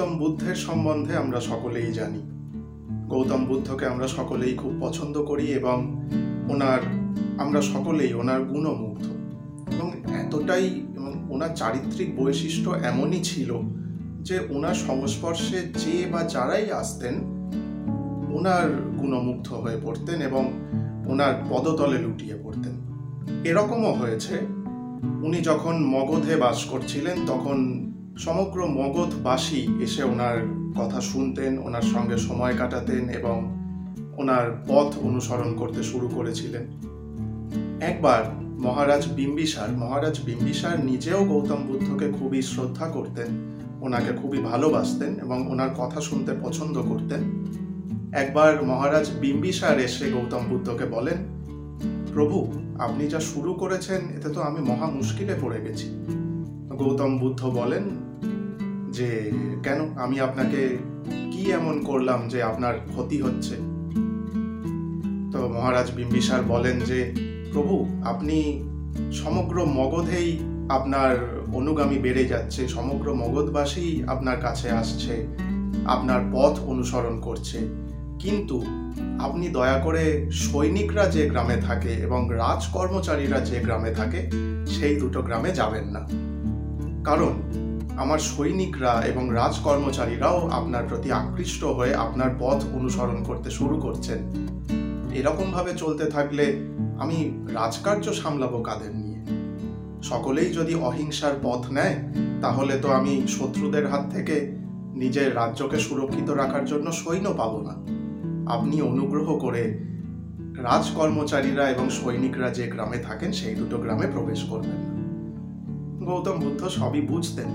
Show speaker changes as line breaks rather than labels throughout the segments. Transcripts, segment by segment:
গৌতম বুদ্ধের সম্বন্ধে আমরা সকলেই জানি। গৌতম বুদ্ধকে আমরা সকলেই খুব পছন্দ করি এবং ওনার, আমরা সকলেই ওনার গুণমুগ্ধ। এবং এতটাই, এবং ওনার চারিত্রিক বৈশিষ্ট্য এমনই ছিল যে ওনার সংস্পর্শে যে বা যারাই আসতেন, ওনার গুণমুগ্ধ হয়ে পড়তেন এবং ওনার পদতলে লুটিয়ে পড়তেন। এরকমও হয়েছে, উনি যখন মগধে বাস করছিলেন তখন সমগ্র মগধবাসী এসে ওনার কথা শুনতেন, ওনার সঙ্গে সময় কাটাতেন এবং ওনার পথ অনুসরণ করতে শুরু করেছিলেন। একবার মহারাজ বিম্বিসার মহারাজ বিম্বিসার নিজেও গৌতম বুদ্ধকে খুবই শ্রদ্ধা করতেন, ওনাকে খুবই ভালোবাসতেন এবং ওনার কথা শুনতে পছন্দ করতেন। একবার মহারাজ বিম্বিসার এসে গৌতম বুদ্ধকে বলেন, প্রভু, আপনি যা শুরু করেছেন, এতে তো আমি মহা মুশকিলে পড়ে গেছি। গৌতম বুদ্ধ বলেন যে, কেন? আমি আপনাকে কি এমন করলাম যে আপনার ক্ষতি হচ্ছে? তো মহারাজ বিম্বিসার বলেন যে, প্রভু, আপনি সমগ্র মগধেই আপনার অনুগামী বেড়ে যাচ্ছে, সমগ্র মগধবাসী আপনার কাছে আসছে, আপনার পথ অনুসরণ করছে। কিন্তু আপনি দয়া করে সৈনিকরা যে গ্রামে থাকে এবং রাজ কর্মচারীরা যে গ্রামে থাকে, সেই দুটো গ্রামে যাবেন না। কারণ আমার সৈনিকরা এবং রাজ কর্মচারীরাও আপনার প্রতি আকৃষ্ট হয়ে আপনার পথ অনুসরণ করতে শুরু করছেন। এরকমভাবে চলতে থাকলে আমি রাজকার্য সামলাবো কাদের নিয়ে? সকলেই যদি অহিংসার পথ নেয়, তাহলে তো আমি শত্রুদের হাত থেকে নিজের রাজ্যকে সুরক্ষিত রাখার জন্য সৈন্য পাব না। আপনি অনুগ্রহ করে রাজ কর্মচারীরা এবং সৈনিকরা যে গ্রামে থাকেন, সেই দুটো গ্রামে প্রবেশ করবেন না। গৌতম বুদ্ধ সবই বুঝতেন।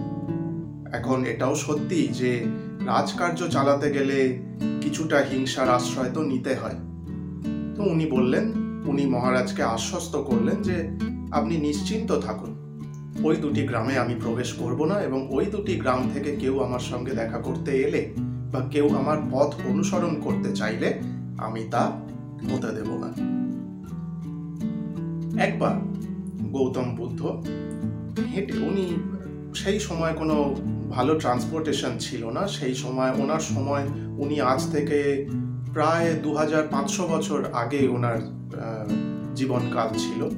এখন এটাও সত্যি যে রাজকার্য চালাতে গেলে কিছুটা হিংসার আশ্রয় তো নিতে হয়। তো উনি বললেন, উনি মহারাজকে আশ্বস্ত করলেন যে আপনি নিশ্চিন্ত থাকুন। ওই দুটি গ্রামে আমি প্রবেশ করব না এবং ওই দুটি গ্রাম থেকে কেউ আমার সঙ্গে দেখা করতে এলে বা কেউ আমার পথ অনুসরণ করতে চাইলে আমি তা হতে দেব না। একবার গৌতম বুদ্ধ হেঁটে। উনি সেই সময় কোনো ভালো ট্রান্সপোর্টেশন ছিল না। সেই সময়, ওনার সময় উনি আজ থেকে প্রায় দু হাজার পাঁচশো বছর আগে ওনার জীবনকাল ছিল।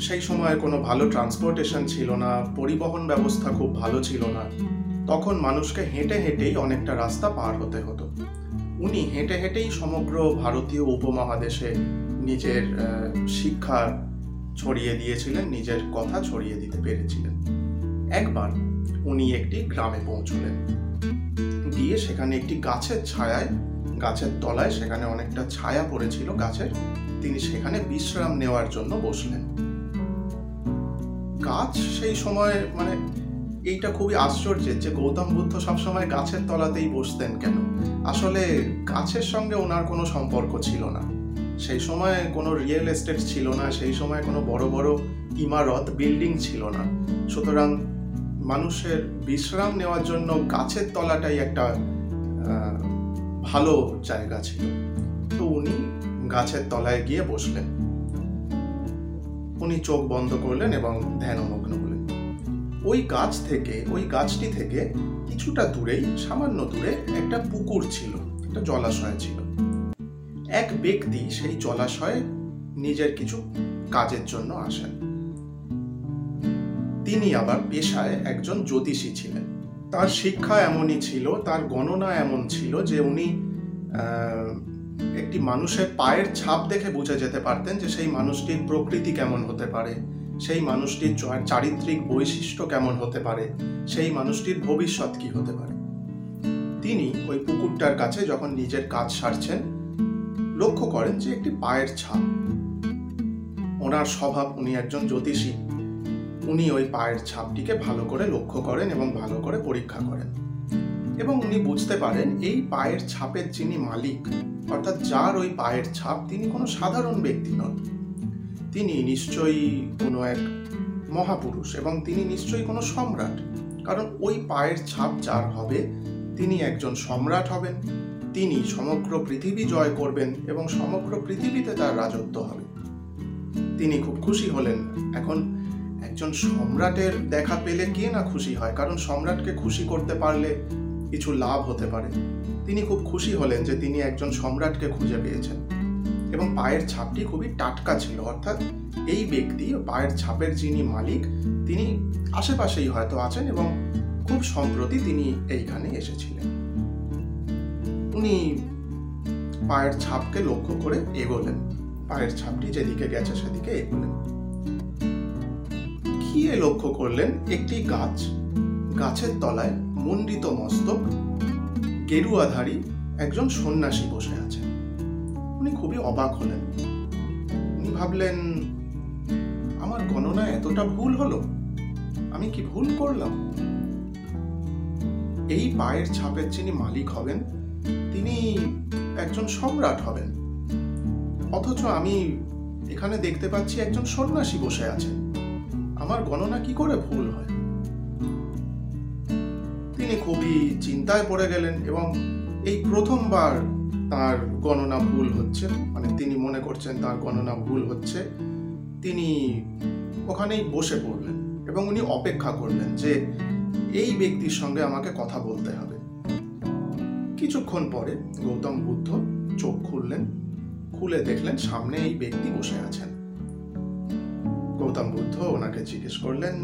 সেই সময় কোনো ভালো ট্রান্সপোর্টেশন ছিল না, পরিবহন ব্যবস্থা খুব ভালো ছিল না। তখন মানুষকে হেঁটে হেঁটেই অনেকটা রাস্তা পার হতে হতো। উনি হেঁটে হেঁটেই সমগ্র ভারতীয় উপমহাদেশে নিজের শিক্ষা ছড়িয়ে দিয়েছিলেন, নিজের কথা ছড়িয়ে দিতে পেরেছিলেন। একবার উনি একটি গ্রামে পৌঁছলেন। গিয়ে সেখানে একটি গাছের ছায়ায়, গাছের তলায় সেখানে অনেকটা ছায়া পড়েছিল গাছের, তিনি সেখানে বিশ্রাম নেওয়ার জন্য বসলেন। গাছ সেই সময় মানে এইটা খুবই আশ্চর্যের যে গৌতম বুদ্ধ সবসময় গাছের তলাতেই বসতেন কেন? আসলে গাছের সঙ্গে ওনার কোনো সম্পর্ক ছিল না। সেই সময় কোনো রিয়েল এস্টেট ছিল না, সেই সময় কোনো বড় বড় ইমারত বিল্ডিং ছিল না। সুতরাং মানুষের বিশ্রাম নেওয়ার জন্য গাছের তলাটাই একটা ভালো জায়গা ছিল। তো উনি গাছের তলায় গিয়ে বসলেন। উনি চোখ বন্ধ করলেন এবং ধ্যানমগ্ন হলেন। ওই গাছ থেকে, ওই গাছটি থেকে কিছুটা দূরেই, সামান্য দূরে একটা পুকুর ছিল, একটা জলাশয় ছিল। এক ব্যক্তি সেই জলাশয়ে নিজের কিছু কাজের জন্য আসেন। তিনি আবার পেশায় একজন জ্যোতিষী ছিলেন। তার শিক্ষা এমনই ছিল, তার গণনা এমন ছিল যে উনি একটি মানুষের পায়ের ছাপ দেখে বুঝে যেতে পারতেন যে সেই মানুষটির প্রকৃতি কেমন হতে পারে, সেই মানুষটির চারিত্রিক বৈশিষ্ট্য কেমন হতে পারে, সেই মানুষটির ভবিষ্যৎ কি হতে পারে। তিনি ওই পুকুরটার কাছে যখন নিজের কাজ সারছেন লক্ষ্য করেন যে একটি পায়ের ছাপ। ওনার স্বভাব, উনি একজন জ্যোতিষী। উনি ওই পায়ের ছাপটিকে ভালো করে লক্ষ্য করেন এবং ভালো করে পরীক্ষা করেন। এবং উনি বুঝতে পারেন এই পায়ের ছাপের যিনি মালিক, অর্থাৎ যার ওই পায়ের ছাপ, তিনি কোনো সাধারণ ব্যক্তি নন। তিনি নিশ্চয়ই কোনো এক মহাপুরুষ এবং তিনি নিশ্চয়ই কোনো সম্রাট। কারণ ওই পায়ের ছাপ যার হবে, তিনি একজন সম্রাট হবেন। তিনি সমগ্র পৃথিবী জয় করবেন এবং সমগ্র পৃথিবীতে তার রাজত্ব হবে। তিনি খুব খুশি হলেন। এখন একজন সম্রাটের দেখা পেলে কে না খুশি হয়? কারণ সম্রাটকে খুশি করতে পারলে কিছু লাভ হতে পারে। তিনি খুব খুশি হলেন যে তিনি একজন সম্রাটকে খুঁজে পেয়েছেন। এবং পায়ের ছাপটি খুবই টাটকা ছিল। অর্থাৎ এই ব্যক্তি পায়ের ছাপের যিনি মালিক, তিনি আশেপাশেই হয়তো আছেন এবং খুব সম্প্রতি তিনি এইখানে এসেছিলেন। উনি পায়ের ছাপকে লক্ষ্য করে এগোলেন। পায়ের ছাপটি যেদিকে গেছে সেদিকে এগোলেন। গিয়ে লক্ষ্য করলেন? একটি গাছ। গাছের তলায় মণ্ডিত মস্তক, গেরুয়াধারী একজন সন্ন্যাসী বসে আছেন। উনি খুবই অবাক হলেন। উনি ভাবলেন, আমার গণনা এতটা ভুল হলো? আমি কি ভুল করলাম? এই পায়ের ছাপের যিনি মালিক হবেন তিনি একজন সম্রাট হবেন। অথচ আমি এখানে দেখতে পাচ্ছি একজন সন্ন্যাসী বসে আছেন। আমার গণনা কি করে ভুল হয়? তিনি খুবই চিন্তায় পড়ে গেলেন এবং এই প্রথমবার তার গণনা ভুল হচ্ছে। মানে তিনি মনে করছেন তার গণনা ভুল হচ্ছে। তিনি ওখানেই বসে পড়লেন এবং উনি অপেক্ষা করলেন যে এই ব্যক্তির সঙ্গে আমাকে কথা বলতে হবে। কিছুক্ষণ পরে গৌতম বুদ্ধ চোখ খুললেন, খুলে দেখলেন সামনে এই ব্যক্তি বসে আছেন। গৌতম বুদ্ধ ওনাকে জিজ্ঞেস করলেন,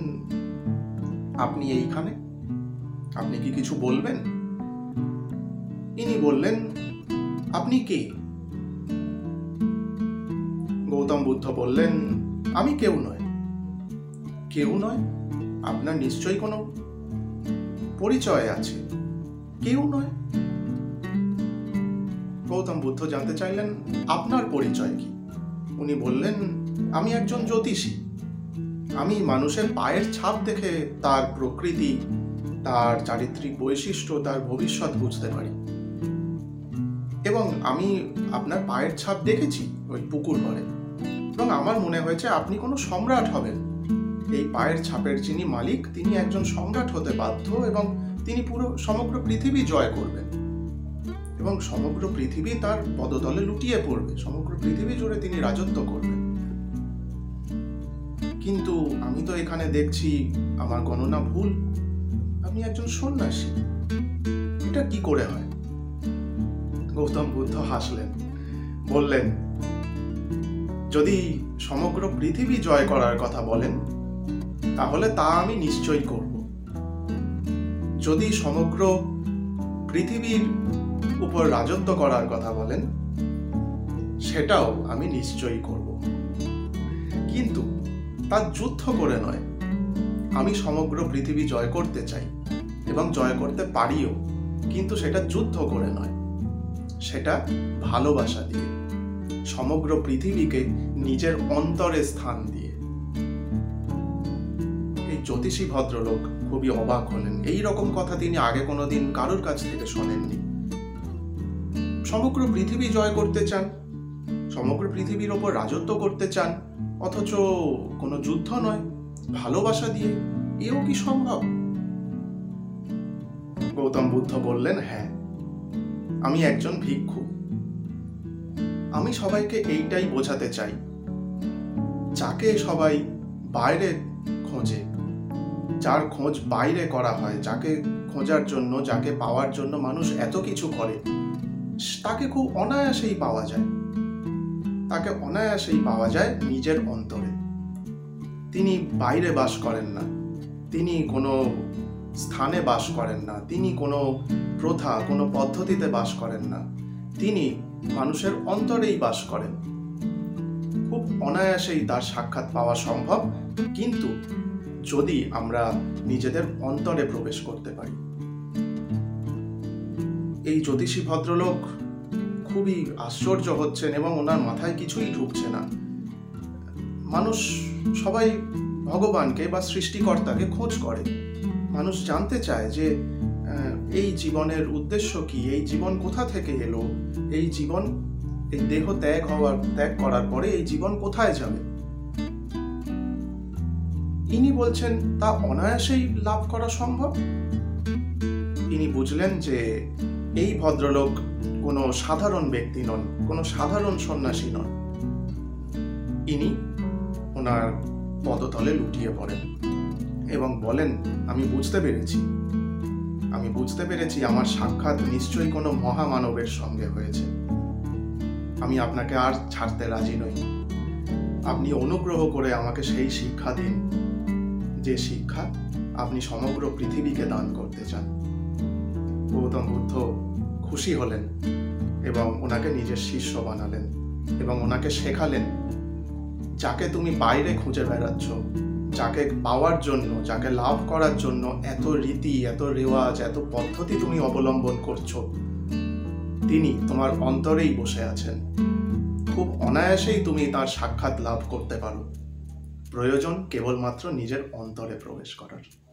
আপনি এইখানে? আপনি কি কিছু বলবেন? ইনি বললেন, আপনি কে? গৌতম বুদ্ধ বললেন, আমি কেউ নয়। কেউ নয়? আপনার নিশ্চয়ই কোনো পরিচয় আছে? কেউ নয়? গৌতম বুদ্ধ জানতে চাইলেন, আপনার পরিচয় কি? উনি বললেন, আমি একজন জ্যোতিষী। আমি মানুষের পায়ের ছাপ দেখে তার প্রকৃতি, তার চারিত্রিক বৈশিষ্ট্য, তার ভবিষ্যৎ বুঝতে পারি। এবং আমি আপনার পায়ের ছাপ দেখেছি ওই পুকুর ঘরে। এবং আমার মনে হয়েছে আপনি কোনো সম্রাট হবেন। এই পায়ের ছাপের যিনি মালিক, তিনি একজন সম্রাট হতে বাধ্য এবং তিনি পুরো সমগ্র পৃথিবী জয় করবেন। এবং সমগ্র পৃথিবী তার পদতলে লুটিয়ে পড়বে। সমগ্র পৃথিবী জুড়ে তিনি রাজত্ব করবেন। কিন্তু আমি তো এখানে দেখছি আমার গণনা ভুল। আমি একজন সন্ন্যাসী। এটা কি করে হয়? গৌতম বুদ্ধ হাসলেন, বললেন, যদি সমগ্র পৃথিবী জয় করার কথা বলেন, তাহলে তা আমি নিশ্চয়ই করব। যদি সমগ্র পৃথিবীর উপর রাজত্ব করার কথা বলেন, সেটাও আমি নিশ্চয়ই করব। কিন্তু তা যুদ্ধ করে নয়, আমি সমগ্র পৃথিবী জয় করতে চাই এবং জয় করতে পারিও, কিন্তু সেটা যুদ্ধ করে নয়, সেটা ভালোবাসা দিয়ে, সমগ্র পৃথিবীকে নিজের অন্তরে স্থান দিয়ে। এই জ্যোতিষী ভদ্রলোক খুবই অবাক হলেন। এই রকম কথা তিনি আগে কোনোদিন কারোর কাছ থেকে শোনেননি। সমগ্র পৃথিবী জয় করতে চান, সমগ্র পৃথিবীর ওপর রাজত্ব করতে চান, অথচ কোনো যুদ্ধ নয়, ভালোবাসা দিয়ে এও কি সম্ভব? গৌতম বুদ্ধ বললেন হ্যাঁ আমি একজন ভিক্ষু। আমি সবাইকে এইটাই বোঝাতে চাই, যাকে সবাই বাইরে খোঁজে, যার খোঁজ বাইরে করা হয়, যাকে খোঁজার জন্য, যাকে পাওয়ার জন্য মানুষ এত কিছু করে। তাকে খুব অনায়াসেই পাওয়া যায়। তাকে অনায়াসেই পাওয়া যায় নিজের অন্তরে। তিনি বাইরে বাস করেন না। তিনি কোনো স্থানে বাস করেন না। তিনি কোনো প্রথা, কোনো পদ্ধতিতে বাস করেন না। তিনি মানুষের অন্তরেই বাস করেন। খুব অনায়াসেই তার সাক্ষাৎ পাওয়া সম্ভব। কিন্তু যদি আমরা নিজেদের অন্তরে প্রবেশ করতে পারি। এই জ্যোতিষী ভদ্রলোক খুবই আশ্চর্য হচ্ছেন এবং ওনার মাথায় কিছুই ঢুকছে না। মানুষ সবাই ভগবানকে বা সৃষ্টিকর্তাকে খোঁজ করে। মানুষ জানতে চায় যে এই জীবনের উদ্দেশ্য কি? এই জীবন কোথা থেকে এলো? এই জীবন, এই দেহ ত্যাগ হওয়ার, ত্যাগ করার পরে এই জীবন কোথায় যাবে? ইনি বলছেন, তা অনায়াসেই লাভ করা সম্ভব? ইনি বুঝলেন যে, এই ভদ্রলোক কোনো সাধারণ ব্যক্তি নন, কোনো সাধারণ সন্ন্যাসী নন। ইনি ওনার পদতলে লুটিয়ে পড়েন এবং বলেন, আমি বুঝতে পেরেছি। আমি বুঝতে পেরেছি আমার সাক্ষাৎ নিশ্চয়ই কোনো মহামানবের সঙ্গে হয়েছে। আমি আপনাকে আর ছাড়তে রাজি নই। আপনি অনুগ্রহ করে আমাকে সেই শিক্ষা দিন, যে শিক্ষা আপনি সমগ্র পৃথিবীকে দান করতে চান। গৌতম বুদ্ধ খুশি হলেন এবং ওনাকে নিজের শিষ্য বানালেন এবং ওনাকে শেখালেন, যাকে তুমি বাইরে খুঁজে বেড়াচ্ছ, যাকে পাওয়ার জন্য, যাকে লাভ করার জন্য এত রীতি, এত রেওয়াজ, এত পদ্ধতি তুমি অবলম্বন করছ, তিনি তোমার অন্তরেই বসে আছেন। খুব অনায়াসেই তুমি তার সাক্ষাৎ লাভ করতে পারো। প্রয়োজন কেবলমাত্র নিজের অন্তরে প্রবেশ করার।